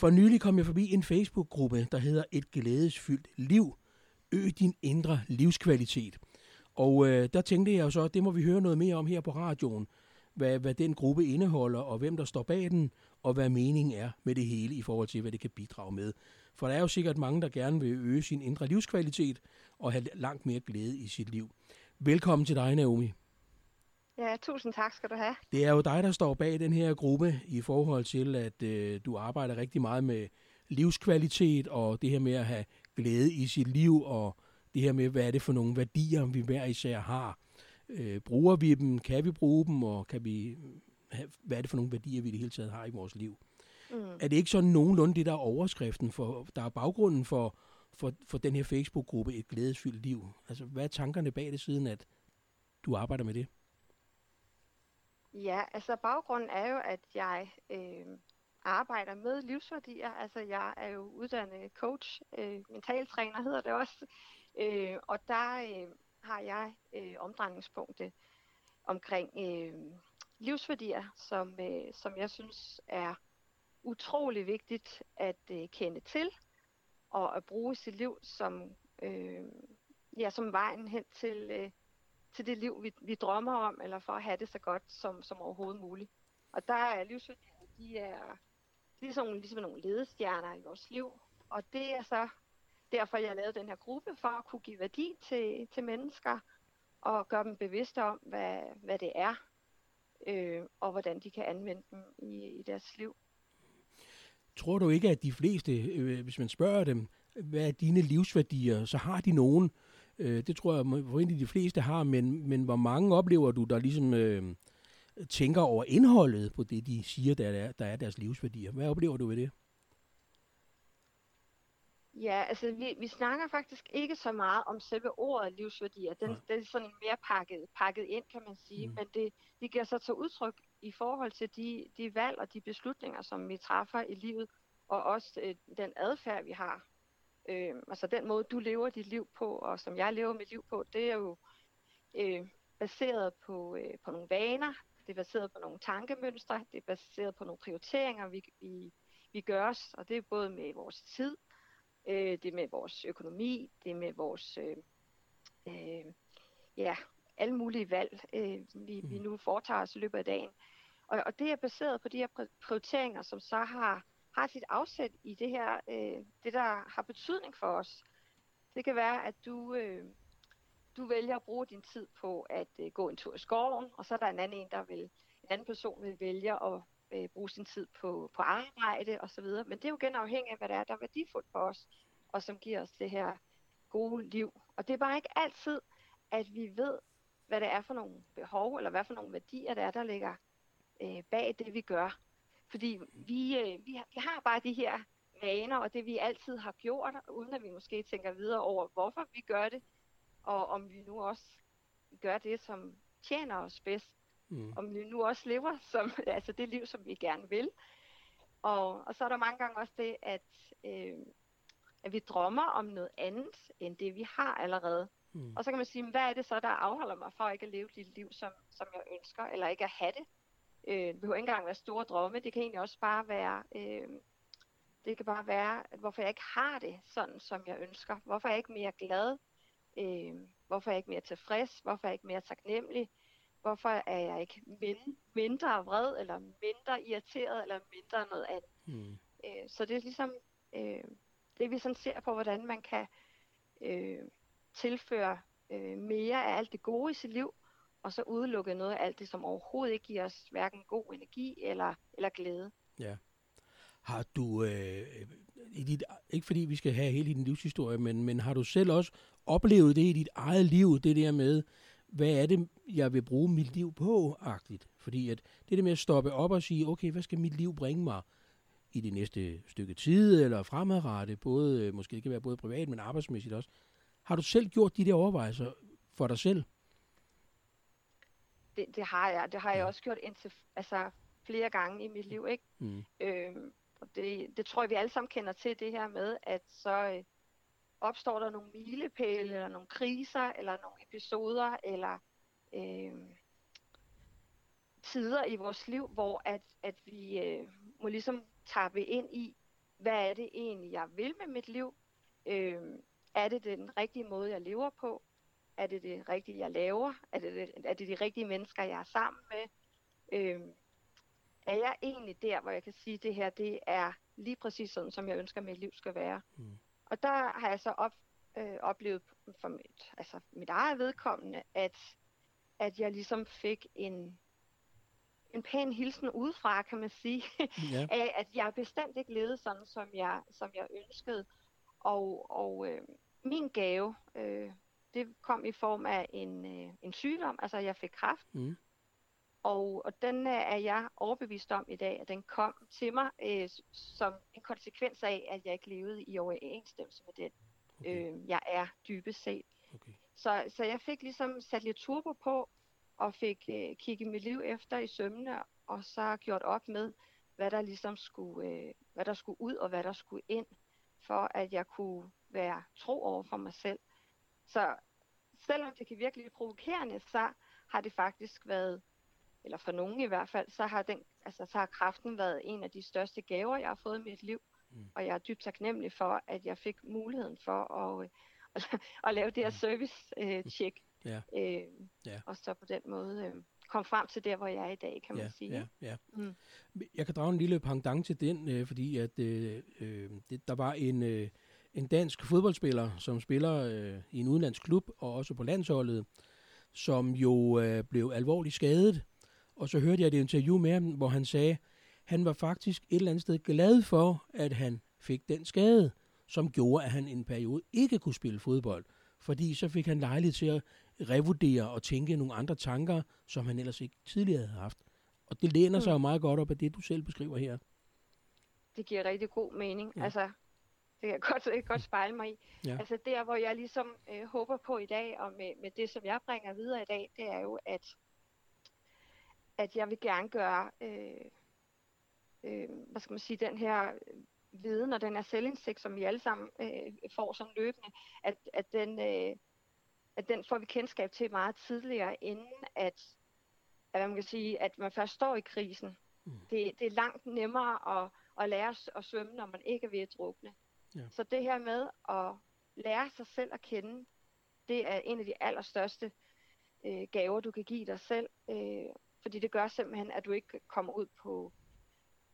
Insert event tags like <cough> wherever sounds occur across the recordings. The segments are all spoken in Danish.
For nylig kom jeg forbi en Facebook-gruppe, der hedder Et glædesfyldt liv. Øg din indre livskvalitet. Og øh, der tænkte jeg jo så, at det må vi høre noget mere om her på radioen. Hvad, hvad den gruppe indeholder, og hvem der står bag den, og hvad meningen er med det hele i forhold til, hvad det kan bidrage med. For der er jo sikkert mange, der gerne vil øge sin indre livskvalitet og have langt mere glæde i sit liv. Velkommen til dig, Naomi. Ja, tusind tak skal du have. Det er jo dig, der står bag den her gruppe i forhold til, at øh, du arbejder rigtig meget med livskvalitet og det her med at have glæde i sit liv og det her med, hvad er det for nogle værdier, vi hver især har. Øh, bruger vi dem? Kan vi bruge dem? Og kan vi have, hvad er det for nogle værdier, vi i det hele taget har i vores liv? Mm. Er det ikke sådan nogenlunde det, der er overskriften, for, der er baggrunden for, for, for den her Facebook-gruppe Et glædesfyldt liv? Altså, hvad er tankerne bag det, siden at du arbejder med det? Ja, altså baggrunden er jo, at jeg øh, arbejder med livsværdier. Altså jeg er jo uddannet coach, øh, mentaltræner hedder det også. Øh, og der øh, har jeg øh, omdrejningspunktet omkring øh, livsværdier, som, øh, som jeg synes er utrolig vigtigt at øh, kende til og at bruge sit liv som, øh, ja, som vejen hen til, øh, til det liv, vi, vi drømmer om, eller for at have det så godt som, som overhovedet muligt. Og der er livsværdierne, de er ligesom, ligesom nogle ledestjerner i vores liv. Og det er så derfor, jeg lavede den her gruppe, for at kunne give værdi til, til mennesker, og gøre dem bevidste om, hvad, hvad det er, øh, og hvordan de kan anvende dem i, i deres liv. Tror du ikke, at de fleste, øh, hvis man spørger dem, hvad er dine livsværdier, så har de nogen. Øh, det tror jeg formentlig de fleste har, men, men hvor mange oplever du, der ligesom øh, tænker over indholdet på det, de siger, der er, der er deres livsværdier? Hvad oplever du ved det? Ja, altså vi, vi snakker faktisk ikke så meget om selve ordet livsværdier. Den, ja. den er sådan mere pakket, pakket ind, kan man sige. Mm. Men det, det giver sig til udtryk i forhold til de, de valg og de beslutninger, som vi træffer i livet, og også øh, den adfærd, vi har. Øh, altså den måde, du lever dit liv på, og som jeg lever mit liv på, det er jo øh, baseret på, øh, på nogle vaner, det er baseret på nogle tankemønstre, det er baseret på nogle prioriteringer, vi, vi, vi gør os, og det er både med vores tid, øh, det er med vores økonomi, det er med vores, øh, øh, ja, alle mulige valg, øh, vi, vi mm. nu foretager os i løbet af dagen. Og, og det er baseret på de her prioriteringer, som så har, har sit afsæt i det her, øh, det der har betydning for os. Det kan være, at du, øh, du vælger at bruge din tid på at øh, gå en tur i skoven, og så er der en anden en, der vil, en anden person vil vælge at øh, bruge sin tid på, på arbejde osv. Men det er jo igen afhængigt af, hvad der er, der er værdifuldt for os, og som giver os det her gode liv. Og det er bare ikke altid, at vi ved, hvad det er for nogle behov, eller hvad for nogle værdier der er, der ligger øh, bag det, vi gør. Fordi vi, øh, vi, har, vi har bare de her vaner, og det vi altid har gjort, uden at vi måske tænker videre over, hvorfor vi gør det, og om vi nu også gør det, som tjener os bedst. Mm. Om vi nu også lever som, <laughs> altså det liv, som vi gerne vil. Og, og så er der mange gange også det, at, øh, at vi drømmer om noget andet, end det vi har allerede. Mm. Og så kan man sige, hvad er det så, der afholder mig for ikke at leve det liv, som, som jeg ønsker, eller ikke at have det? Øh, det behøver ikke engang være store drømme, det kan egentlig også bare være, øh, det kan bare være, hvorfor jeg ikke har det sådan, som jeg ønsker. Hvorfor er jeg ikke mere glad? Øh, hvorfor er jeg ikke mere tilfreds? Hvorfor er jeg ikke mere taknemmelig? Hvorfor er jeg ikke mind- mindre vred, eller mindre irriteret, eller mindre noget andet? Mm. Øh, så det er ligesom øh, det, vi sådan ser på, hvordan man kan øh, tilføre øh, mere af alt det gode i sit liv, og så udelukke noget af alt det, som overhovedet ikke giver os hverken god energi eller, eller glæde. Ja. Har du, øh, i dit, ikke fordi vi skal have hele din livshistorie, men, men har du selv også oplevet det i dit eget liv, det der med, hvad er det, jeg vil bruge mit liv på, agtigt? Fordi at det der med at stoppe op og sige, okay, hvad skal mit liv bringe mig i det næste stykke tid, eller fremadrettet, både, øh, måske det kan være både privat, men arbejdsmæssigt også. Har du selv gjort de der overvejelser for dig selv? Det, det har jeg. Det har jeg også gjort indtil, altså, flere gange i mit liv. Ikke? Mm. Øhm, og det, det tror jeg, vi alle sammen kender til, det her med, at så øh, opstår der nogle milepæle, eller nogle kriser, eller nogle episoder, eller øh, tider i vores liv, hvor at, at vi øh, må ligesom tappe ind i, hvad er det egentlig, jeg vil med mit liv? Øh, er det den rigtige måde, jeg lever på? Er det det rigtige, jeg laver? Er det, det, er det de rigtige mennesker, jeg er sammen med? Øh, er jeg egentlig der, hvor jeg kan sige, at det her det er lige præcis sådan, som jeg ønsker, at mit liv skal være? Mm. Og der har jeg så op, øh, oplevet for mit, altså mit eget vedkommende, at, at jeg ligesom fik en, en pæn hilsen udefra, kan man sige, <laughs> ja. af at jeg bestemt ikke levede sådan, som jeg, som jeg ønskede. Og, og øh, min gave, øh, det kom i form af en, øh, en sygdom, altså jeg fik kræft. Mm. Og, og den øh, er jeg overbevist om i dag, at den kom til mig øh, som en konsekvens af, at jeg ikke levede i overensstemmelse med den, okay. øh, jeg er dybest set. Okay. Så, så jeg fik ligesom sat lidt turbo på, og fik øh, kigget mit liv efter i sømne, og så gjort op med, hvad der ligesom skulle, øh, hvad der skulle ud, og hvad der skulle ind, for at jeg kunne være tro over for mig selv. Så selvom det kan virkelig blive provokerende, så har det faktisk været, eller for nogen i hvert fald, så har, den, altså, så har kraften været en af de største gaver, jeg har fået i mit liv. Mm. Og jeg er dybt taknemmelig for, at jeg fik muligheden for at, øh, at, <laughs> at lave det her service-check. Øh, ja. Øh, ja. Og så på den måde øh, komme frem til der, hvor jeg er i dag, kan man ja, sige. Ja, ja. Mm. Jeg kan drage en lille pendant til den, øh, fordi at øh, øh, det, der var en... Øh, en dansk fodboldspiller, som spiller øh, i en udenlandsk klub og også på landsholdet, som jo øh, blev alvorligt skadet. Og så hørte jeg et interview med ham, hvor han sagde, han var faktisk et eller andet sted glad for, at han fik den skade, som gjorde, at han en periode ikke kunne spille fodbold. Fordi så fik han lejlighed til at revurdere og tænke nogle andre tanker, som han ellers ikke tidligere havde haft. Og det læner mm. sig jo meget godt op af det, du selv beskriver her. Det giver rigtig god mening. Ja. Altså, det kan jeg godt, jeg kan godt spejle mig i. Ja. Altså der, hvor jeg ligesom øh, håber på i dag, og med, med det, som jeg bringer videre i dag, det er jo, at, at jeg vil gerne gøre, øh, øh, hvad skal man sige, den her viden og den her selvindsigt, som vi alle sammen øh, får som løbende, at, at, den, øh, at den får vi kendskab til meget tidligere, inden at, at man kan sige, at man først står i krisen. Mm. Det, det er langt nemmere at, at lære at svømme, når man ikke er ved at drukne. Ja. Så det her med at lære sig selv at kende, det er en af de allerstørste øh, gaver, du kan give dig selv. Øh, fordi det gør simpelthen, at du ikke kommer ud på,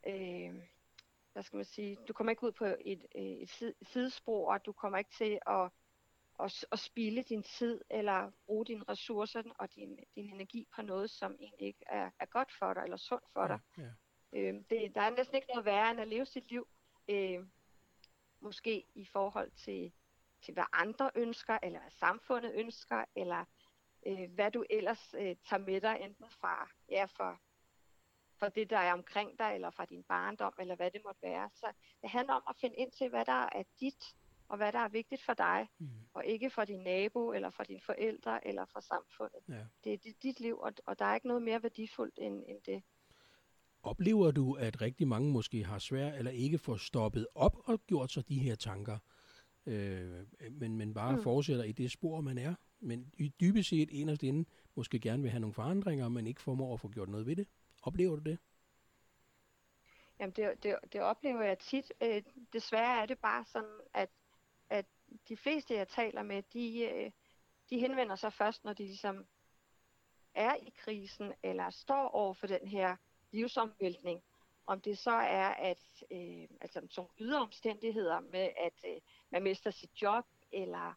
øh, hvad skal man sige, du kommer ikke ud på et, øh, et sidespor, og du kommer ikke til at, at, at spille din tid, eller bruge dine ressourcer og din, din energi på noget, som egentlig ikke er, er godt for dig, eller sundt for dig. Ja, ja. Øh, det, der er næsten ikke noget værre, end at leve sit liv øh, måske i forhold til, til hvad andre ønsker, eller hvad samfundet ønsker, eller øh, hvad du ellers øh, tager med dig, enten fra, ja, for, for det, der er omkring dig, eller fra din barndom, eller hvad det måtte være. Så det handler om at finde ind til, hvad der er dit, og hvad der er vigtigt for dig, mm. og ikke for din nabo, eller for dine forældre, eller for samfundet. Ja. Det er dit liv, og, og der er ikke noget mere værdifuldt end, end det. Oplever du, at rigtig mange måske har svært eller ikke får stoppet op og gjort sig de her tanker, øh, men, men bare mm. fortsætter i det spor, man er? Men dybest set inderst inde måske gerne vil have nogle forandringer, men ikke formår at få gjort noget ved det. Oplever du det? Jamen det, det, det oplever jeg tit. Øh, desværre er det bare sådan, at, at de fleste, jeg taler med, de, øh, de henvender sig først, når de ligesom er i krisen, eller står over for den her livsomvæltning. Om det så er, at øh, altså sådan ydre omstændigheder med, at øh, man mister sit job, eller,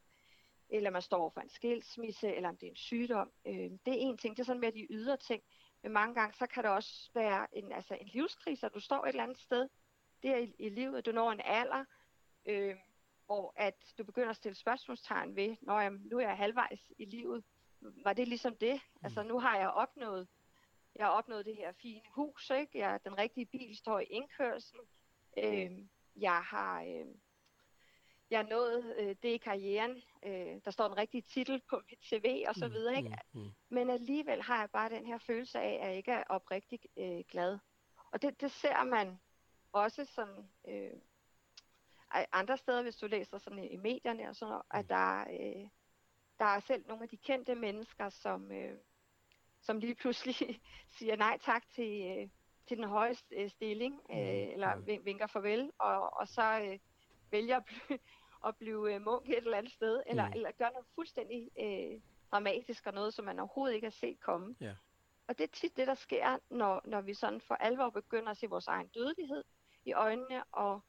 eller man står for en skilsmisse, eller om det er en sygdom. Øh, det er en ting, det er sådan med de ydre ting. Men mange gange, så kan det også være en, altså en livskrise, at du står et eller andet sted, det er i, i livet, du når en alder, øh, hvor at du begynder at stille spørgsmålstegn ved, når jeg, nu er jeg halvvejs i livet, var det ligesom det? Altså nu har jeg opnået jeg har opnået det her fine hus, ikke? Jeg, den rigtige bil står i indkørsel. Øh, jeg har øh, jeg nået øh, det i karrieren. Øh, der står en rigtig titel på mit CV og så mm, videre. Ikke? Mm, mm. Men alligevel har jeg bare den her følelse af, at jeg ikke er oprigtig øh, glad. Og det, det ser man også sådan øh, andre steder, hvis du læser sådan i, medierne og sådan noget, at der, øh, der er selv nogle af de kendte mennesker, som, øh, som lige pludselig <laughs> siger nej tak til, øh, til den højeste øh, stilling, øh, eller vin- vinker farvel, og, og så øh, vælger at blive, <laughs> at blive øh, munk et eller andet sted, eller, Mm. eller gør noget fuldstændig øh, dramatisk og noget, som man overhovedet ikke har set komme. Ja. Og det er tit det, der sker, når, når vi sådan for alvor begynder at se vores egen dødelighed i øjnene, og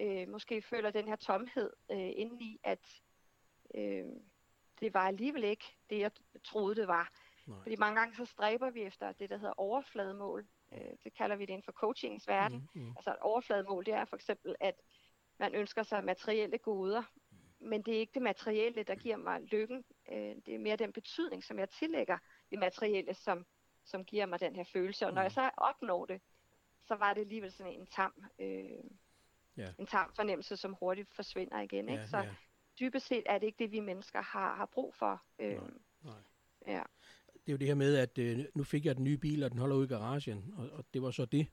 øh, måske føler den her tomhed øh, indeni, at øh, det var alligevel ikke det, jeg troede, det var. Nej. Fordi mange gange så stræber vi efter det, der hedder overflademål. Øh, det kalder vi det inden for coachingens verden. Mm, mm. Altså et overflademål, det er for eksempel, at man ønsker sig materielle goder, men det er ikke det materielle, der giver mig lykken. Øh, det er mere den betydning, som jeg tillægger det materielle, som, som giver mig den her følelse. Og når Mm. jeg så opnår det, så var det alligevel sådan en tam, øh, Ja. en tam fornemmelse, som hurtigt forsvinder igen. Ikke? Ja, Så ja. dybest set er det ikke det, vi mennesker har, har brug for. Øh, Nej, nej. Ja. Det er jo det her med, at øh, nu fik jeg den nye bil, og den holder ude i garagen, og, og det var så det.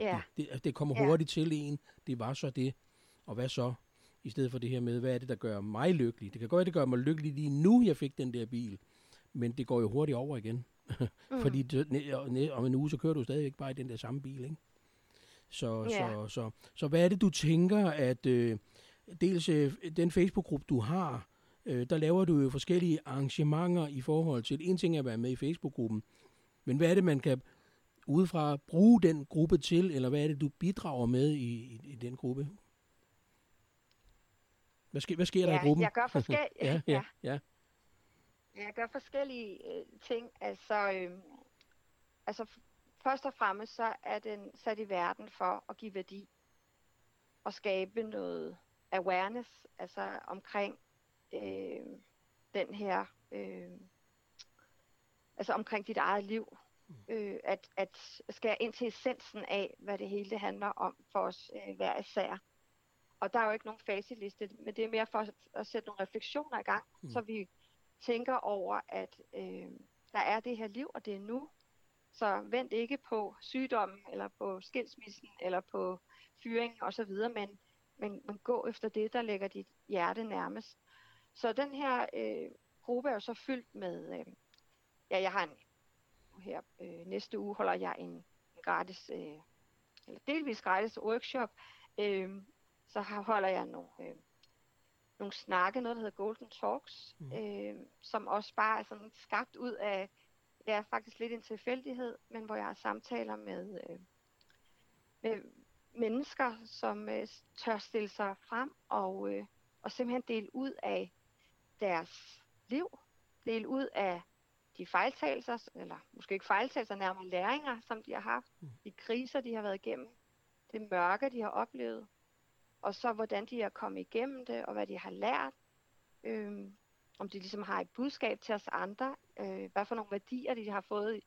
Ja. Det, det kommer Ja. hurtigt til en, det var så det. Og hvad så? I stedet for det her med, hvad er det, der gør mig lykkelig? Det kan godt være, det gør mig lykkelig lige nu, jeg fik den der bil. Men det går jo hurtigt over igen. <laughs> Mm. Fordi det, om en uge, så kører du stadigvæk bare i den der samme bil, ikke? Så, Ja. så, så, så hvad er det, du tænker, at øh, dels øh, den Facebook-gruppe, du har, øh, der laver du jo forskellige arrangementer i forhold til, en ting er at være med i Facebook-gruppen, men hvad er det, man kan udefra bruge den gruppe til, eller hvad er det, du bidrager med i, i, i den gruppe? Hvad sker, hvad sker der i Ja, gruppen? jeg gør forskellige, <laughs> ja, <laughs> ja, ja. Jeg gør forskellige øh, ting. Altså, øh, altså først og fremmest så er den sat i verden for at give værdi og skabe noget awareness, altså omkring øh, den her, øh, altså omkring dit eget liv. Øh, at, at skære ind til essensen af, hvad det hele det handler om for os øh, hver især. Og der er jo ikke nogen facitliste, men det er mere for at, at sætte nogle refleksioner i gang, Mm. mm. så vi tænker over, at øh, der er det her liv, og det er nu. Så vent ikke på sygdommen, eller på skilsmissen, eller på fyringen osv., men, men, men gå efter det, der ligger dit hjerte nærmest. Så den her øh, gruppe er jo så fyldt med, øh, ja, jeg har en, her øh, næste uge holder jeg en, gratis, øh, eller delvis gratis workshop, øh, så holder jeg nogle, øh, nogle snakke, noget der hedder Golden Talks, mm. øh, som også bare er sådan skabt ud af, det er faktisk lidt en tilfældighed, men hvor jeg har samtaler med, øh, med mennesker, som øh, tør stille sig frem og, øh, og simpelthen dele ud af deres liv, dele ud af de fejltagelser, eller måske ikke fejltagelser, nærmere læringer, som de har haft, Mm. de kriser, de har været igennem, det mørke, de har oplevet, og så hvordan de er kommet igennem det, og hvad de har lært. Øhm, om de ligesom har et budskab til os andre, øh, hvad for nogle værdier de har fået,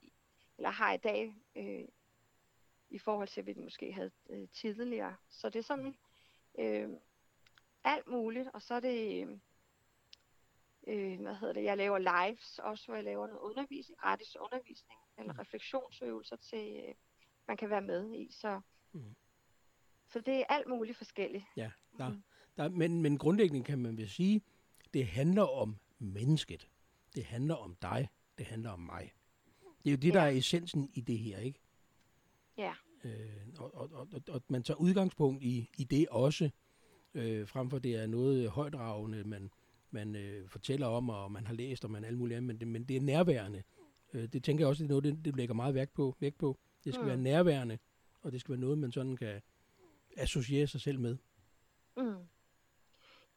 eller har i dag, øh, i forhold til, hvad de måske havde øh, tidligere. Så det er sådan øh, alt muligt, og så er det, øh, øh, hvad hedder det, jeg laver lives også, hvor jeg laver noget undervisning, gratis undervisning, eller Mm. refleksionsøvelser til, øh, man kan være med i. Så, Mm. så det er alt muligt forskelligt. Ja, der, Mhm. der, men, men grundlæggende kan man vel sige, det handler om mennesket. Det handler om dig. Det handler om mig. Det er jo det, der Ja. er essensen i det her, ikke? Ja. Øh, og, og, og, og man tager udgangspunkt i, i det også, øh, frem for det er noget højdragende, man, man øh, fortæller om, og man har læst, og man alt muligt andet, men det, men det er nærværende. Øh, det tænker jeg også, det er noget, det, det lægger meget vægt på. Vægt på. Det skal Mm. være nærværende, og det skal være noget, man sådan kan associere sig selv med. Mm.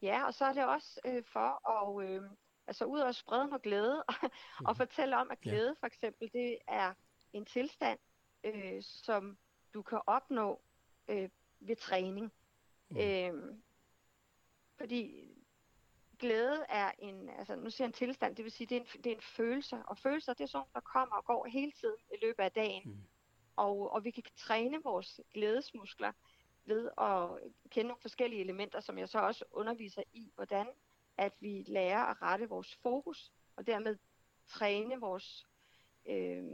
Ja, og så er det også øh, for at, øh, altså ud af at sprede noget glæde, <laughs> og fortælle om, at Ja. glæde for eksempel, det er en tilstand, øh, som du kan opnå øh, ved træning. Mm. Øh, fordi glæde er en, altså nu siger jeg en tilstand, det vil sige, det er en, det er en følelse, og følelser, det er sådan, der kommer og går hele tiden i løbet af dagen. Mm. Og, og vi kan træne vores glædesmuskler ved at kende nogle forskellige elementer, som jeg så også underviser i, hvordan at vi lærer at rette vores fokus, og dermed træne vores, øh,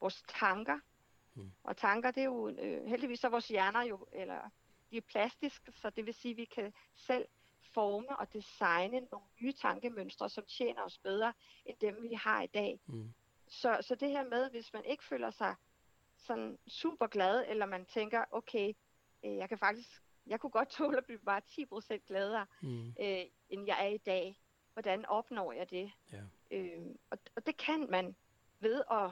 vores tanker. Mm. Og tanker, det er jo, øh, heldigvis så vores hjerner jo, eller de er plastiske, så det vil sige, at vi kan selv forme og designe nogle nye tankemønstre, som tjener os bedre, end dem vi har i dag. Mm. Så, så det her med, hvis man ikke føler sig sådan super glad, eller man tænker, okay, øh, jeg kan faktisk, jeg kunne godt <laughs> tåle at blive bare 10% gladere, mm. øh, end jeg er i dag. Hvordan opnår jeg det? Ja. Øh, og, og det kan man ved at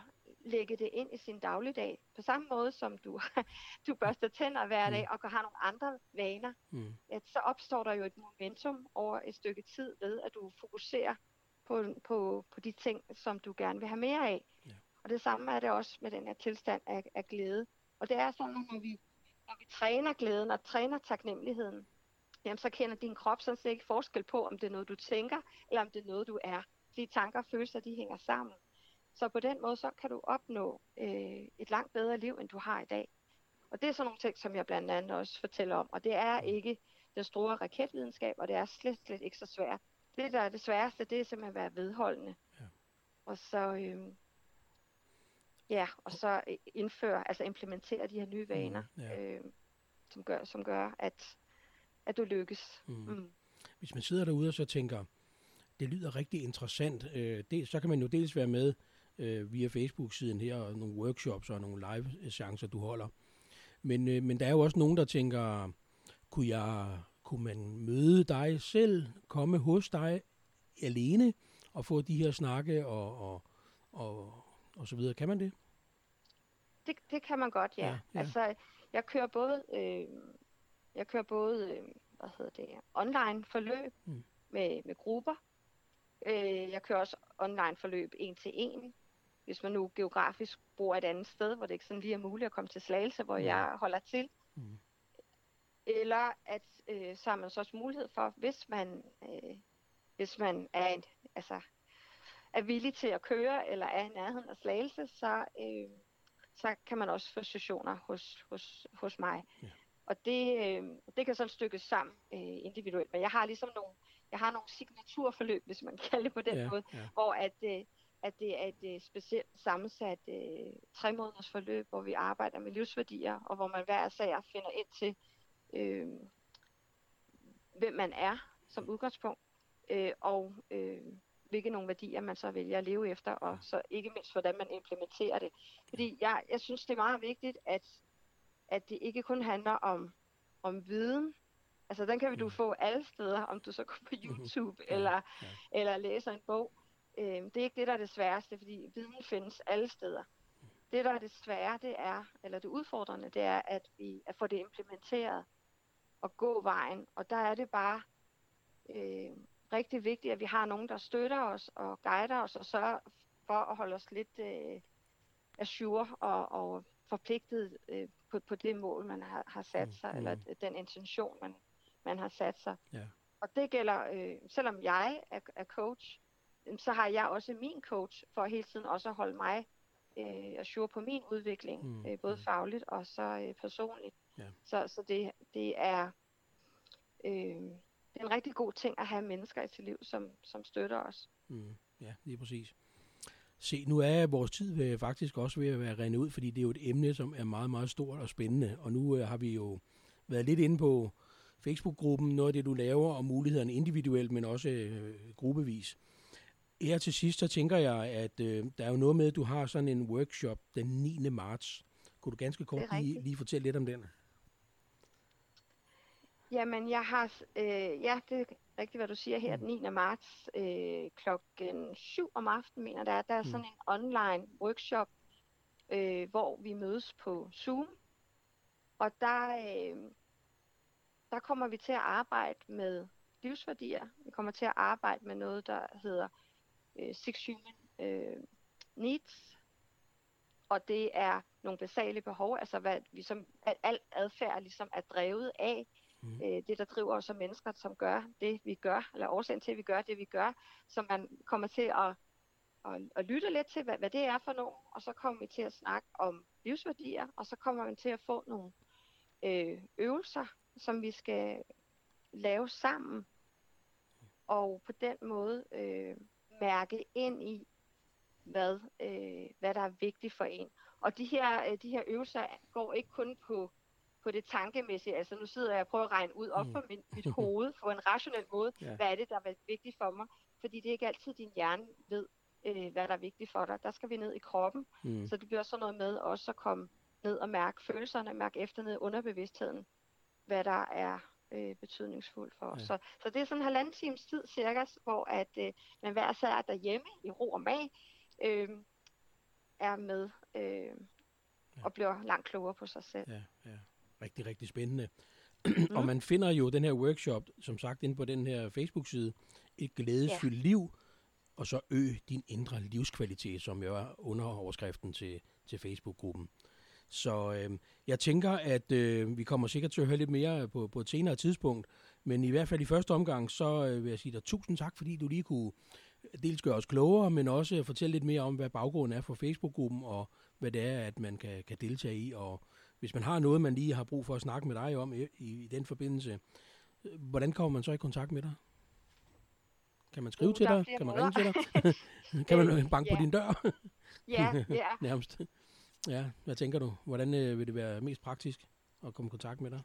lægge det ind i sin dagligdag. På samme måde som du, <laughs> du børster tænder hver dag mm. og har nogle andre vaner, mm. at så opstår der jo et momentum over et stykke tid ved, at du fokuserer på, på, på de ting, som du gerne vil have mere af. Ja. Og det samme er det også med den her tilstand af, af glæde. Og det er sådan, når vi, når vi træner glæden og træner taknemmeligheden, jamen så kender din krop sådan set ikke forskel på, om det er noget, du tænker, eller om det er noget, du er. Fordi tanker og følelser, de hænger sammen. Så på den måde, så kan du opnå øh, et langt bedre liv, end du har i dag. Og det er sådan nogle ting, som jeg blandt andet også fortæller om. Og det er ikke den store raketvidenskab, og det er slet, slet ikke så svært. Det, der er det sværeste, det er simpelthen at være vedholdende. Ja. Og så, øh, ja, og så indføre, altså implementere de her nye mm, vaner, mm, ja. øh, som gør, som gør at, at du lykkes. Mm. Mm. Hvis man sidder derude og så tænker, det lyder rigtig interessant, øh, det, så kan man jo dels være med øh, via Facebook-siden her, og nogle workshops og nogle live-chancer, du holder. Men, øh, men der er jo også nogen, der tænker, kunne, jeg, kunne man møde dig selv, komme hos dig alene, og få de her snakke og, og, og, og så videre. Kan man det? Det, det kan man godt, ja. ja, ja. Altså, jeg kører både, øh, jeg kører både, øh, hvad hedder det, online forløb mm. med, med grupper. Øh, jeg kører også online forløb en til en hvis man nu geografisk bor et andet sted, hvor det ikke sådan lige er muligt at komme til Slagelse, hvor ja. jeg holder til. Mm. Eller at øh, så har man så også mulighed for, hvis man, øh, hvis man er, en, altså, er villig til at køre, eller er i nærheden af Slagelse, så, øh, så kan man også få sessioner hos, hos, hos mig. Ja. Og det, øh, det kan så stykkes sammen øh, individuelt. Men jeg har ligesom nogle, jeg har nogle signaturforløb, hvis man kan det på den ja, måde, ja. hvor at, øh, at det er et øh, specielt sammensat øh, tre måneders forløb, hvor vi arbejder med livsværdier, og hvor man hver sag finder ind til, øh, hvem man er som udgangspunkt, øh, og øh, hvilke nogle værdier man så vælger at leve efter, og så ikke mindst hvordan man implementerer det. Fordi jeg, jeg synes, det er meget vigtigt, at, at det ikke kun handler om, om viden, altså den kan vi du mm. få alle steder, om du så går på YouTube, eller, eller læser en bog, Øh, det er ikke det, der er det sværeste, fordi viden findes alle steder. Det, der er det svære, det er, eller det udfordrende, det er, at vi at få det implementeret og gå vejen. Og der er det bare øh, rigtig vigtigt, at vi har nogen, der støtter os og guider os og sørger for at holde os lidt øh, assure og, og forpligtet øh, på, på det mål, man har, har sat sig, mm. eller mm. den intention, man, man har sat sig. Ja. Og det gælder, øh, selvom jeg er, er coach, så har jeg også min coach for hele tiden også at holde mig øh, assure på min udvikling, mm. øh, både mm. fagligt og så øh, personligt. Ja. Så, så det, det er øh, det er en rigtig god ting at have mennesker i sit liv, som, som støtter os. Mm. Ja, lige præcis. Se, nu er vores tid ved, faktisk også ved at være rendet ud, fordi det er jo et emne, som er meget, meget stort og spændende. Og nu øh, har vi jo været lidt inde på Facebook-gruppen, noget af det, du laver, og mulighederne individuelt, men også øh, gruppevis. Her til sidst, så tænker jeg, at øh, der er jo noget med, at du har sådan en workshop den 9. marts. Kunne du ganske kort lige, lige fortælle lidt om den? Jamen, jeg har, øh, ja, det er rigtigt, hvad du siger her, den 9. marts øh, klokken 7 om aftenen, mener der, der er sådan mm. en online workshop, øh, hvor vi mødes på Zoom, og der, øh, der kommer vi til at arbejde med livsværdier. Vi kommer til at arbejde med noget, der hedder øh, six human øh, needs, og det er nogle basale behov, altså hvad vi som, at al adfærd ligesom er drevet af, mm. øh, det der driver os som mennesker, som gør det, vi gør, eller årsagen til, at vi gør det, vi gør, så man kommer til at, at, at lytte lidt til, hvad, hvad det er for nogen, og så kommer vi til at snakke om livsværdier, og så kommer man til at få nogle øh, øvelser, som vi skal lave sammen, og på den måde øh, mærke ind i, hvad, øh, hvad der er vigtigt for en. Og de her, øh, de her øvelser går ikke kun på, på det tankemæssige, altså nu sidder jeg og prøver at regne ud op mm. for min, mit hoved på en rationel måde, ja. hvad er det, der er vigtigt for mig, fordi det er ikke altid din hjerne ved, øh, hvad der er vigtigt for dig. Der skal vi ned i kroppen, mm. så det bliver sådan noget med også at komme ned og mærke følelserne, mærke efter ned i underbevidstheden, hvad der er øh, betydningsfuldt for os. Ja. Så, så det er sådan en halvanden times tid cirka, hvor at øh, man hver sær derhjemme i ro og mag øh, er med øh, ja. og bliver langt klogere på sig selv. Ja, ja. Rigtig, rigtig spændende. Mm. og man finder jo den her workshop, som sagt, inde på den her Facebook-side, et glædesfyldt ja. liv, og så ø din indre livskvalitet, som jo er underoverskriften til, til Facebook-gruppen. Så øh, jeg tænker, at øh, vi kommer sikkert til at høre lidt mere på, på et senere tidspunkt, men i hvert fald i første omgang, så øh, vil jeg sige dig tusind tak, fordi du lige kunne dels gøre os klogere, men også fortælle lidt mere om, hvad baggrunden er for Facebook-gruppen, og hvad det er, at man kan, kan deltage i. Og hvis man har noget, man lige har brug for at snakke med dig om i, i den forbindelse, hvordan kommer man så i kontakt med dig? Kan man skrive uh, til dig? Kan man ringe til dig? <laughs> kan man <laughs> banke ja. på din dør? ja, ja. <laughs> Nærmest. Ja, hvad tænker du? Hvordan øh, vil det være mest praktisk at komme i kontakt med dig?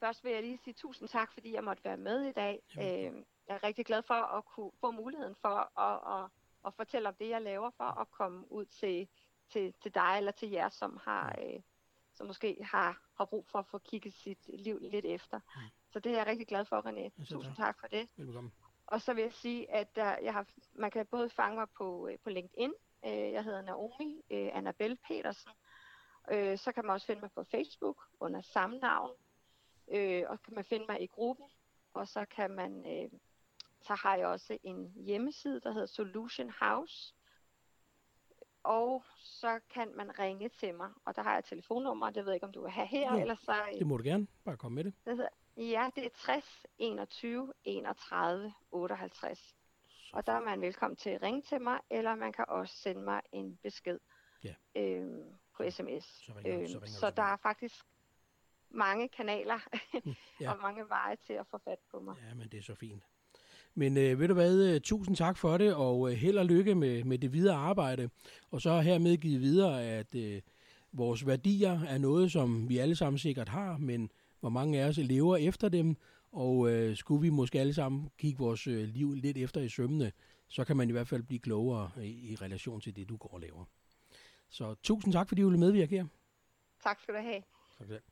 Først vil jeg lige sige tusind tak, fordi jeg måtte være med i dag. Øh, jeg er rigtig glad for at kunne få muligheden for at, at, at fortælle om det, jeg laver, for at komme ud til, til, til dig eller til jer, som har... Øh, som måske har, har brug for at få kigget sit liv lidt efter. Mm. Så det er jeg rigtig glad for, René. Tusind tak for det. Velkommen. Og så vil jeg sige, at der, jeg har, man kan både fange mig på, øh, på LinkedIn, Øh, jeg hedder Naomi øh, Annabelle Petersen. Øh, så kan man også finde mig på Facebook under samme navn. Øh, og kan man finde mig i gruppen. Og så kan man, øh, så har jeg også en hjemmeside, der hedder Solution House. Og så kan man ringe til mig, og der har jeg telefonnummer, det ved jeg ikke, om du vil have her, jo, eller så... det må du gerne, bare komme med det. det hedder, ja, det er 60 21 31 58. Og der er man velkommen til at ringe til mig, eller man kan også sende mig en besked ja. øhm, på sms. Så, ringer, øhm, så, ringer så der er faktisk mange kanaler <laughs> ja. og mange veje til at få fat på mig. Ja, men det er så fint. Men øh, ved du hvad, øh, tusind tak for det, og øh, held og lykke med, med det videre arbejde. Og så hermed givet videre, at øh, vores værdier er noget, som vi alle sammen sikkert har, men hvor mange af os lever efter dem, og øh, skulle vi måske alle sammen kigge vores øh, liv lidt efter i sømmene, så kan man i hvert fald blive klogere i, i relation til det, du går og laver. Så tusind tak, fordi du ville medvirke her. Tak skal du have. Tak